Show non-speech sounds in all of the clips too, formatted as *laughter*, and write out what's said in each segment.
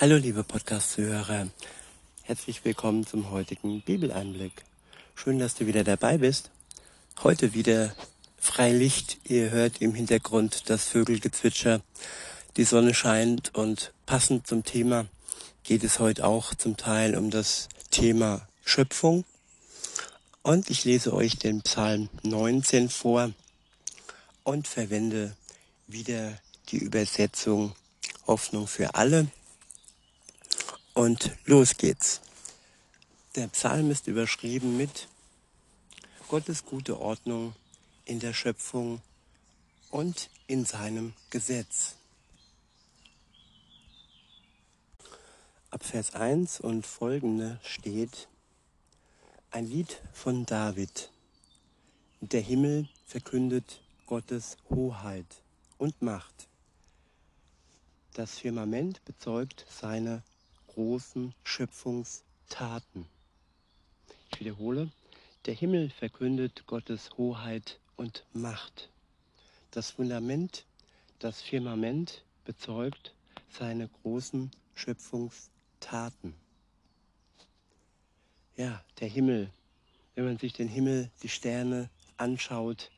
Hallo liebe Podcast-Zuhörer, herzlich willkommen zum heutigen Bibeleinblick. Schön, dass du wieder dabei bist. Heute wieder Freilicht, ihr hört im Hintergrund das Vögelgezwitscher, die Sonne scheint und passend zum Thema geht es heute auch zum Teil um das Thema Schöpfung. Und ich lese euch den Psalm 19 vor und verwende wieder die Übersetzung Hoffnung für alle und los geht's. Der Psalm ist überschrieben mit Gottes gute Ordnung in der Schöpfung und in seinem Gesetz. Ab Vers 1 und folgende steht ein Lied von David. Der Himmel verkündet Gottes Hoheit und Macht. Das Firmament bezeugt seine großen Schöpfungstaten. Ich wiederhole, der Himmel verkündet Gottes Hoheit und Macht. Das Fundament, das Firmament bezeugt seine großen Schöpfungstaten. Ja, der Himmel. Wenn man sich den Himmel, die Sterne anschaut,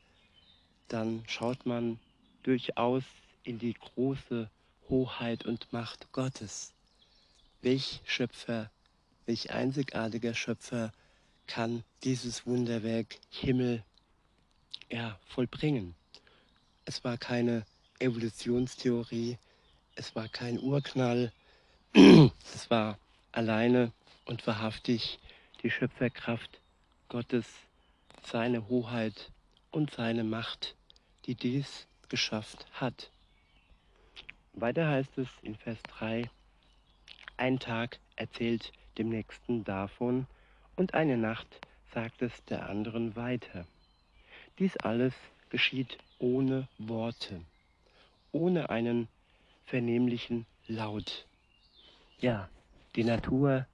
dann schaut man durchaus in die große Hoheit und Macht Gottes. Welch Schöpfer, welch einzigartiger Schöpfer kann dieses Wunderwerk Himmel ja, vollbringen. Es war keine Evolutionstheorie, es war kein Urknall, *clears throat* es war alleine und wahrhaftig die Schöpferkraft Gottes, seine Hoheit und seine Macht, die dies geschafft hat. Weiter heißt es in Vers 3, ein Tag erzählt dem nächsten davon und eine Nacht sagt es der anderen weiter. Dies alles geschieht ohne Worte, ohne einen vernehmlichen Laut. Ja, die Natur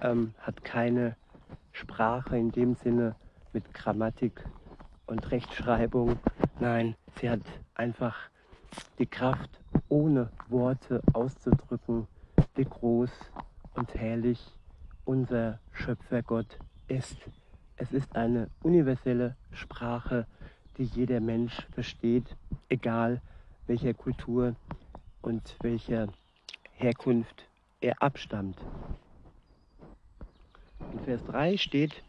ähm, hat keine Sprache in dem Sinne mit Grammatik und Rechtschreibung. Nein, sie hat einfach die Kraft, ohne Worte auszudrücken, wie groß und herrlich unser Schöpfergott ist. Es ist eine universelle Sprache, die jeder Mensch versteht, egal welcher Kultur und welcher Herkunft er abstammt. In Vers 3 steht,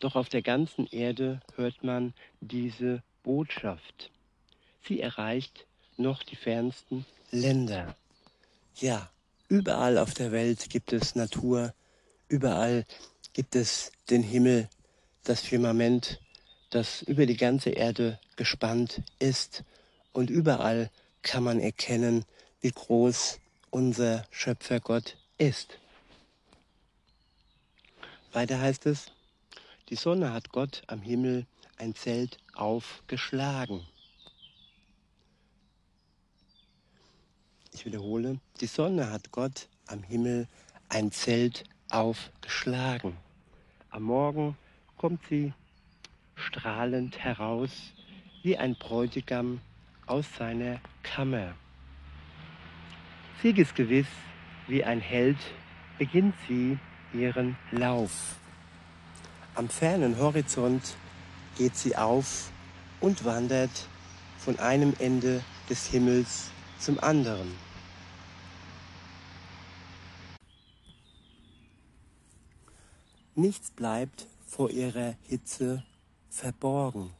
doch auf der ganzen Erde hört man diese Botschaft. Sie erreicht noch die fernsten Länder. Ja, Überall auf der Welt gibt es Natur, überall gibt es den Himmel, das Firmament, das über die ganze Erde gespannt ist und überall kann man erkennen, wie groß unser Schöpfergott ist. Weiter heißt es, die Sonne hat Gott am Himmel ein Zelt aufgeschlagen. Ich wiederhole, die Sonne hat Gott am Himmel ein Zelt aufgeschlagen. Am Morgen kommt sie strahlend heraus wie ein Bräutigam aus seiner Kammer. Siegesgewiss wie ein Held beginnt sie ihren Lauf. Am fernen Horizont geht sie auf und wandert von einem Ende des Himmels zum anderen. Nichts bleibt vor ihrer Hitze verborgen.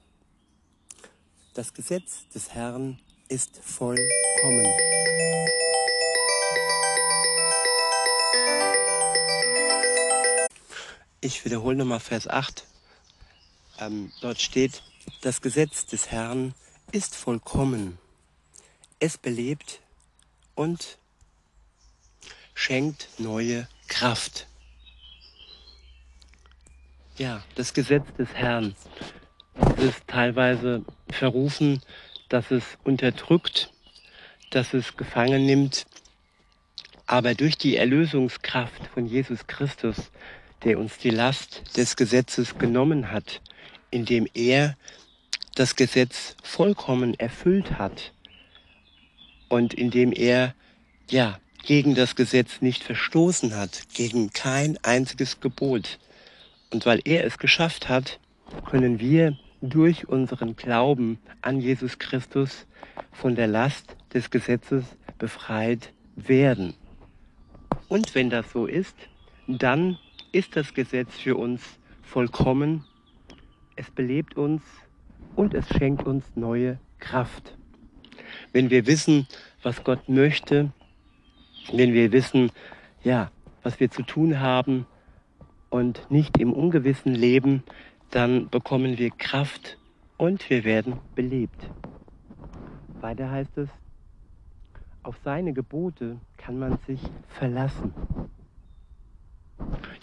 Das Gesetz des Herrn ist vollkommen. Ich wiederhole nochmal Vers 8. Ähm, dort steht, das Gesetz des Herrn ist vollkommen es belebt und schenkt neue Kraft. Ja, das Gesetz des Herrn ist teilweise verrufen, dass es unterdrückt, dass es gefangen nimmt. Aber durch die Erlösungskraft von Jesus Christus, der uns die Last des Gesetzes genommen hat, indem er das Gesetz vollkommen erfüllt hat, und indem er ja gegen das Gesetz nicht verstoßen hat, gegen kein einziges Gebot. Und weil er es geschafft hat, können wir durch unseren Glauben an Jesus Christus von der Last des Gesetzes befreit werden. Und wenn das so ist, dann ist das Gesetz für uns vollkommen, es belebt uns und es schenkt uns neue Kraft. Wenn wir wissen, was Gott möchte, wenn wir wissen, ja, was wir zu tun haben und nicht im Ungewissen leben, dann bekommen wir Kraft und wir werden belebt. Weiter heißt es, auf seine Gebote kann man sich verlassen.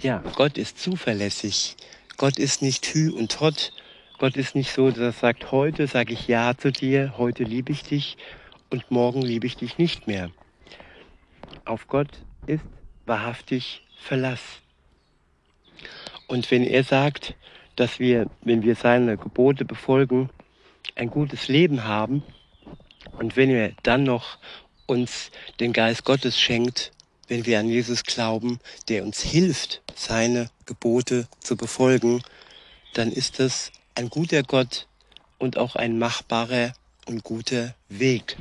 Ja, Gott ist zuverlässig. Gott ist nicht Hü und Hott. Gott ist nicht so, dass er sagt, heute sage ich Ja zu dir, heute liebe ich dich und morgen liebe ich dich nicht mehr. Auf Gott ist wahrhaftig Verlass. Und wenn er sagt, dass wir, wenn wir seine Gebote befolgen, ein gutes Leben haben und wenn er dann noch uns den Geist Gottes schenkt, wenn wir an Jesus glauben, der uns hilft, seine Gebote zu befolgen, dann ist das ein guter Gott und auch ein machbarer und guter Weg.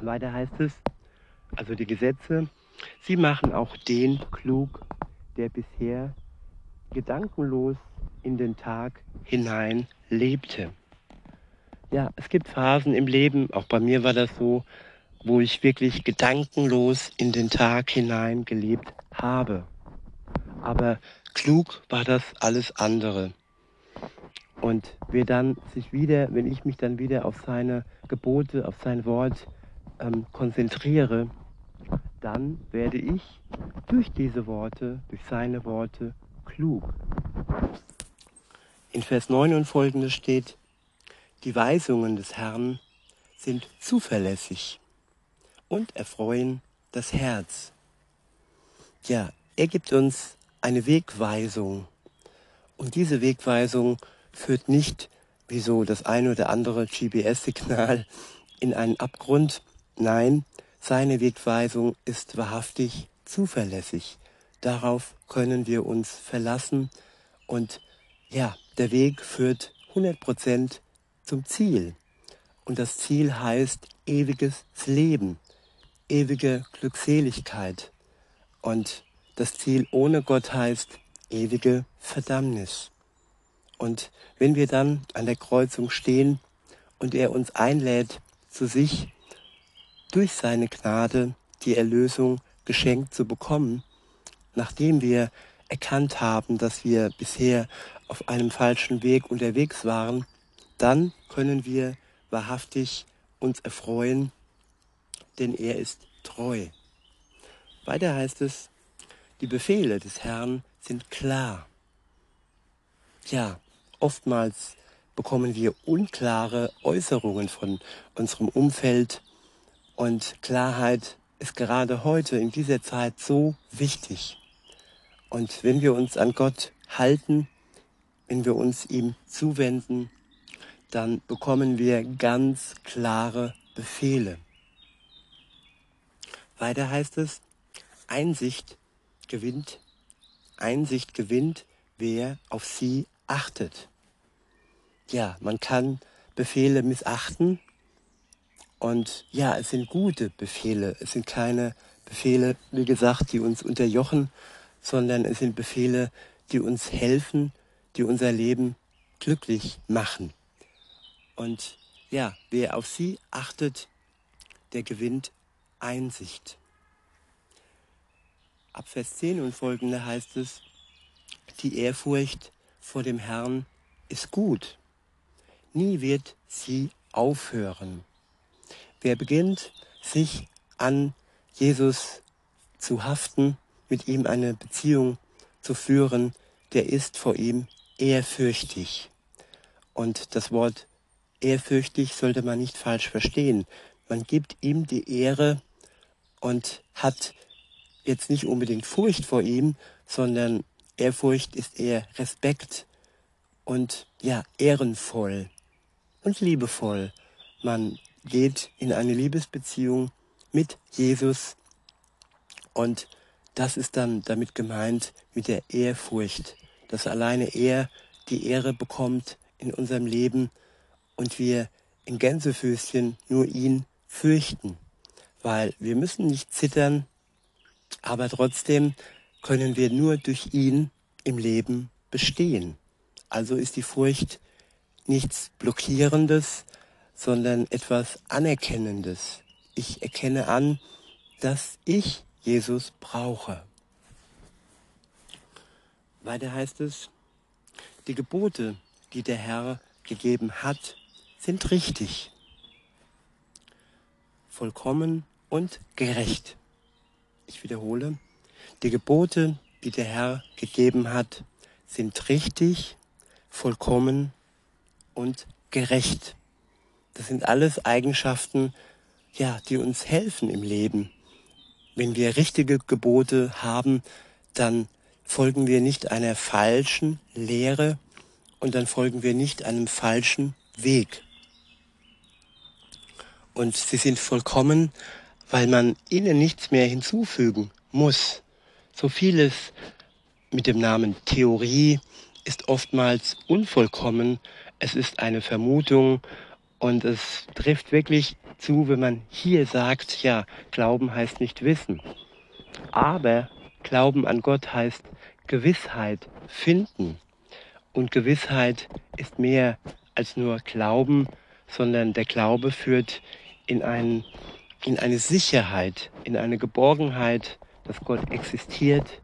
Weiter heißt es, also die Gesetze, sie machen auch den klug, der bisher gedankenlos in den Tag hinein lebte. Ja, es gibt Phasen im Leben, auch bei mir war das so, wo ich wirklich gedankenlos in den Tag hinein gelebt habe. Aber klug war das alles andere. Und wer dann sich wieder, wenn ich mich dann wieder auf seine Gebote, auf sein Wort ähm, konzentriere, dann werde ich durch diese Worte, durch seine Worte klug. In Vers 9 und folgendes steht, die Weisungen des Herrn sind zuverlässig und erfreuen das Herz. Ja, er gibt uns eine Wegweisung. Und diese Wegweisung führt nicht, wie so das eine oder andere GPS-Signal, in einen Abgrund. Nein, seine Wegweisung ist wahrhaftig zuverlässig. Darauf können wir uns verlassen und ja, der Weg führt 100% zum Ziel. Und das Ziel heißt ewiges Leben, ewige Glückseligkeit. Und das Ziel ohne Gott heißt ewige Verdammnis. Und wenn wir dann an der Kreuzung stehen und er uns einlädt, zu sich durch seine Gnade die Erlösung geschenkt zu bekommen, nachdem wir erkannt haben, dass wir bisher auf einem falschen Weg unterwegs waren, dann können wir wahrhaftig uns erfreuen, denn er ist treu. Weiter heißt es, die Befehle des Herrn sind klar. Ja, oftmals bekommen wir unklare Äußerungen von unserem Umfeld und Klarheit ist gerade heute in dieser Zeit so wichtig. Und wenn wir uns an Gott halten, wenn wir uns ihm zuwenden, dann bekommen wir ganz klare Befehle. Weiter heißt es, Einsicht gewinnt, Einsicht gewinnt, wer auf sie achtet. Ja, man kann Befehle missachten und ja, es sind gute Befehle, es sind keine Befehle, wie gesagt, die uns unterjochen, sondern es sind Befehle, die uns helfen, die unser Leben glücklich machen. Und ja, wer auf sie achtet, der gewinnt Einsicht. Ab Vers 10 und folgende heißt es, die Ehrfurcht vor dem Herrn ist gut. Nie wird sie aufhören. Wer beginnt, sich an Jesus zu haften, mit ihm eine Beziehung zu führen, der ist vor ihm ehrfürchtig. Und das Wort ehrfürchtig sollte man nicht falsch verstehen. Man gibt ihm die Ehre und hat jetzt nicht unbedingt Furcht vor ihm, sondern Ehrfurcht ist eher Respekt und ja, ehrenvoll und liebevoll. Man geht in eine Liebesbeziehung mit Jesus. Und das ist dann damit gemeint mit der Ehrfurcht, dass alleine er die Ehre bekommt in unserem Leben und wir in Gänsefüßchen nur ihn fürchten, weil wir müssen nicht zittern, aber trotzdem können wir nur durch ihn im Leben bestehen. Also ist die Furcht nichts Blockierendes, sondern etwas Anerkennendes. Ich erkenne an, dass ich Jesus brauche. Weiter heißt es, die Gebote, die der Herr gegeben hat, sind richtig, vollkommen und gerecht. Ich wiederhole, die Gebote, die der Herr gegeben hat, sind richtig, vollkommen und gerecht. Das sind alles Eigenschaften, ja, die uns helfen im Leben. Wenn wir richtige Gebote haben, dann folgen wir nicht einer falschen Lehre und dann folgen wir nicht einem falschen Weg. Und sie sind vollkommen, weil man ihnen nichts mehr hinzufügen muss. So vieles mit dem Namen Theorie ist oftmals unvollkommen. Es ist eine Vermutung und es trifft wirklich zu, wenn man hier sagt, ja, Glauben heißt nicht wissen. Aber Glauben an Gott heißt Gewissheit finden. Und Gewissheit ist mehr als nur Glauben, sondern der Glaube führt in, ein, in eine Sicherheit, in eine Geborgenheit, dass Gott existiert.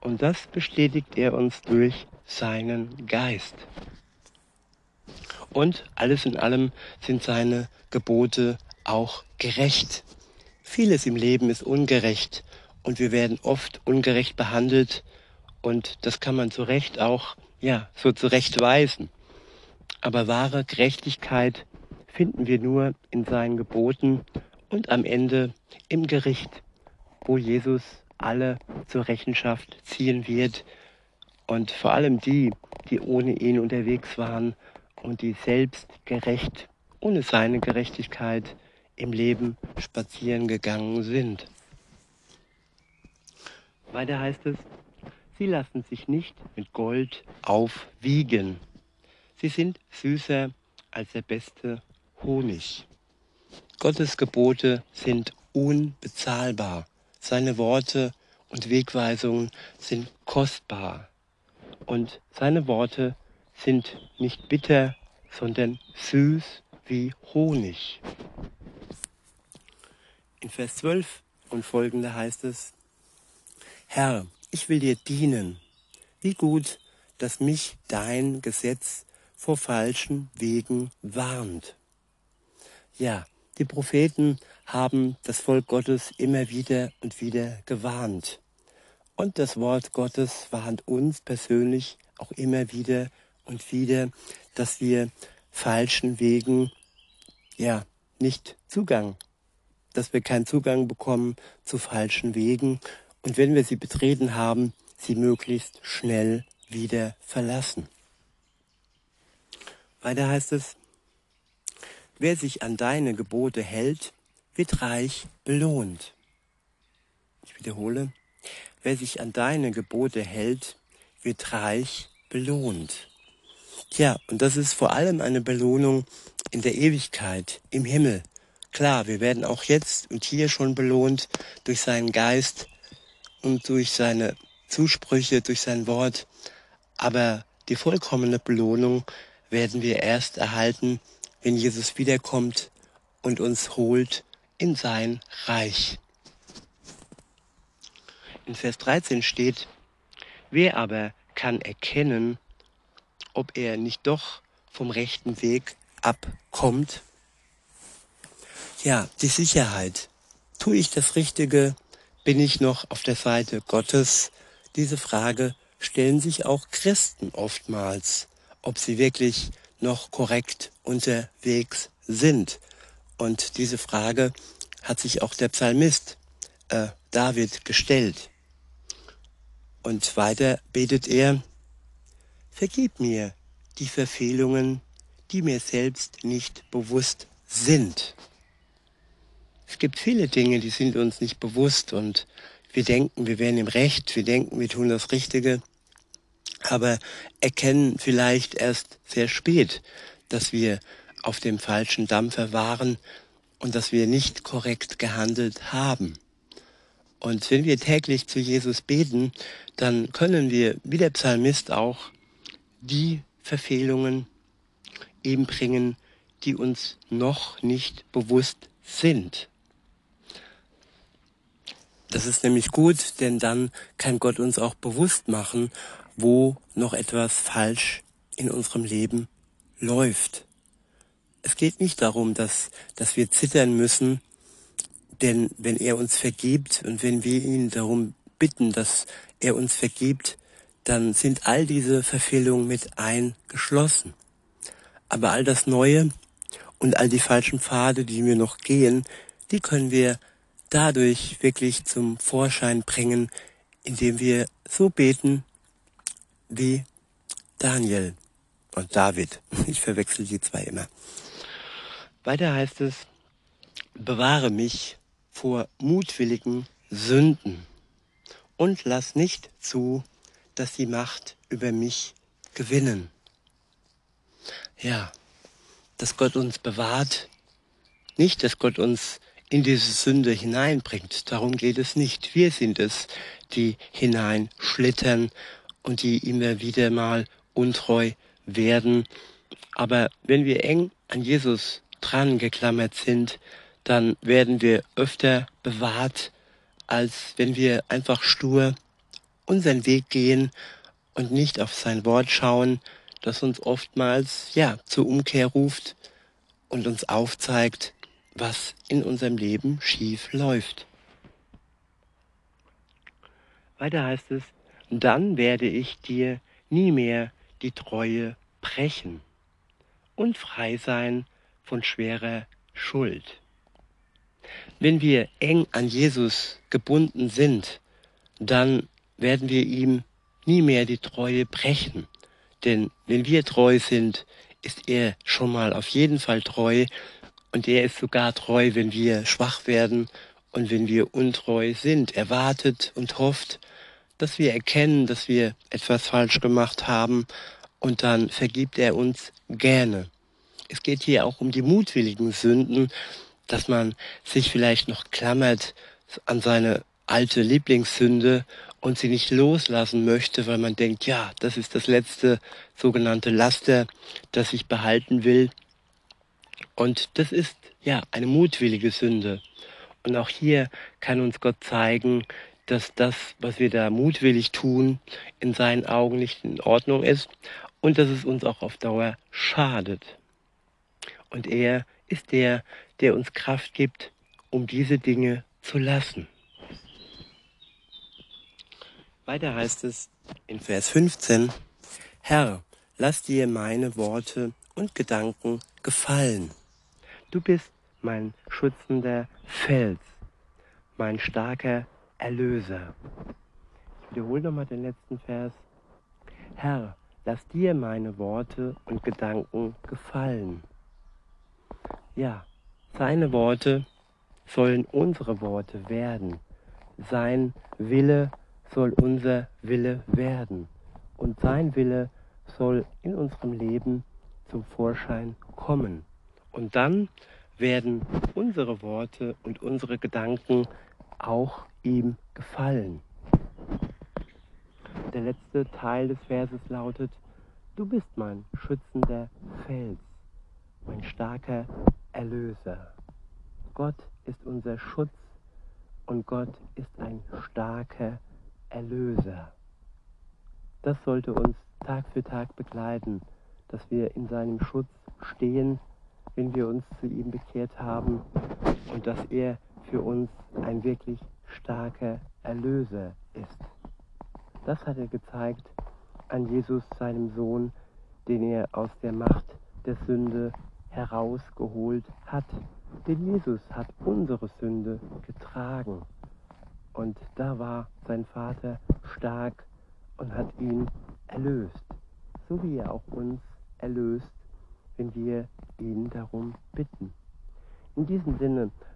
Und das bestätigt er uns durch seinen Geist. Und alles in allem sind seine Gebote auch gerecht. Vieles im Leben ist ungerecht und wir werden oft ungerecht behandelt und das kann man zu Recht auch, ja, so zurechtweisen. Aber wahre Gerechtigkeit finden wir nur in seinen Geboten und am Ende im Gericht, wo Jesus alle zur Rechenschaft ziehen wird und vor allem die, die ohne ihn unterwegs waren und die selbst gerecht, ohne seine Gerechtigkeit im Leben spazieren gegangen sind. Weiter heißt es, sie lassen sich nicht mit Gold aufwiegen. Sie sind süßer als der beste Honig. Gottes Gebote sind unbezahlbar. Seine Worte und Wegweisungen sind kostbar. Und seine Worte sind nicht bitter, sondern süß wie Honig. In Vers 12 und folgende heißt es, Herr, ich will dir dienen. Wie gut, dass mich dein Gesetz vor falschen Wegen warnt. Ja, die Propheten haben das Volk Gottes immer wieder und wieder gewarnt. Und das Wort Gottes warnt uns persönlich auch immer wieder und wieder, dass wir falschen Wegen ja nicht Zugang, dass wir keinen Zugang bekommen zu falschen Wegen und wenn wir sie betreten haben, sie möglichst schnell wieder verlassen. Weiter heißt es, wer sich an deine Gebote hält, wird reich belohnt. Ich wiederhole, wer sich an deine Gebote hält, wird reich belohnt. Tja, und das ist vor allem eine Belohnung in der Ewigkeit, im Himmel. Klar, wir werden auch jetzt und hier schon belohnt durch seinen Geist, und durch seine Zusprüche, durch sein Wort. Aber die vollkommene Belohnung werden wir erst erhalten, wenn Jesus wiederkommt und uns holt in sein Reich. In Vers 13 steht, wer aber kann erkennen, ob er nicht doch vom rechten Weg abkommt? Ja, die Sicherheit. Tue ich das Richtige, bin ich noch auf der Seite Gottes? Diese Frage stellen sich auch Christen oftmals, ob sie wirklich noch korrekt unterwegs sind. Und diese Frage hat sich auch der Psalmist äh, David gestellt. Und weiter betet er, Vergib mir die Verfehlungen, die mir selbst nicht bewusst sind. es gibt viele Dinge, die sind uns nicht bewusst und wir denken, wir wären im Recht, wir denken, wir tun das Richtige, aber erkennen vielleicht erst sehr spät, dass wir auf dem falschen Dampfer waren und dass wir nicht korrekt gehandelt haben. Und wenn wir täglich zu Jesus beten, dann können wir, wie der Psalmist auch, die Verfehlungen eben bringen, die uns noch nicht bewusst sind. Das ist nämlich gut, denn dann kann Gott uns auch bewusst machen, wo noch etwas falsch in unserem Leben läuft. Es geht nicht darum, dass, dass wir zittern müssen, denn wenn er uns vergibt und wenn wir ihn darum bitten, dass er uns vergibt, dann sind all diese Verfehlungen mit eingeschlossen. Aber all das Neue und all die falschen Pfade, die wir noch gehen, die können wir dadurch wirklich zum Vorschein bringen, indem wir so beten wie Daniel und David. *laughs* Ich verwechsel die zwei immer. Weiter heißt es, bewahre mich vor mutwilligen Sünden und lass nicht zu, dass die Macht über mich gewinnen. Ja, dass Gott uns bewahrt, nicht, dass Gott uns in diese Sünde hineinbringt. Darum geht es nicht. Wir sind es, die hineinschlittern und die immer wieder mal untreu werden. Aber wenn wir eng an Jesus dran geklammert sind, dann werden wir öfter bewahrt, als wenn wir einfach stur unseren Weg gehen und nicht auf sein Wort schauen, das uns oftmals ja zur Umkehr ruft und uns aufzeigt, was in unserem Leben schief läuft. Weiter heißt es, dann werde ich dir nie mehr die Treue brechen und frei sein von schwerer Schuld. Wenn wir eng an Jesus gebunden sind, dann werden wir ihm nie mehr die Treue brechen. Denn wenn wir treu sind, ist er schon mal auf jeden Fall treu und er ist sogar treu, wenn wir schwach werden und wenn wir untreu sind. Er wartet und hofft, dass wir erkennen, dass wir etwas falsch gemacht haben und dann vergibt er uns gerne. Es geht hier auch um die mutwilligen Sünden, dass man sich vielleicht noch klammert an seine alte Lieblingssünde und sie nicht loslassen möchte, weil man denkt, ja, das ist das letzte sogenannte Laster, das ich behalten will. Und das ist ja eine mutwillige Sünde. Und auch hier kann uns Gott zeigen, dass das, was wir da mutwillig tun, in seinen Augen nicht in Ordnung ist und dass es uns auch auf Dauer schadet. Und er ist der, der uns Kraft gibt, um diese Dinge zu lassen. Weiter heißt es in Vers 15, Herr, lass dir meine Worte und Gedanken gefallen. Du bist mein schützender Fels, mein starker Erlöser. Ich wiederhole nochmal den letzten Vers. Herr, lass dir meine Worte und Gedanken gefallen. Ja, seine Worte sollen unsere Worte werden. Sein Wille soll unser Wille werden. Und sein Wille soll in unserem Leben zum Vorschein kommen. Und dann werden unsere Worte und unsere Gedanken auch ihm gefallen. Der letzte Teil des Verses lautet, Du bist mein schützender Fels, mein starker Erlöser. Gott ist unser Schutz und Gott ist ein starker Erlöser. Das sollte uns Tag für Tag begleiten, dass wir in seinem Schutz stehen, wenn wir uns zu ihm bekehrt haben und dass er für uns ein wirklich starker Erlöser ist. Das hat er gezeigt an Jesus, seinem Sohn, den er aus der Macht der Sünde herausgeholt hat. Denn Jesus hat unsere Sünde getragen. Und da war sein Vater stark und hat ihn erlöst, so wie er auch uns erlöst, wenn wir ihn darum bitten. In diesem Sinne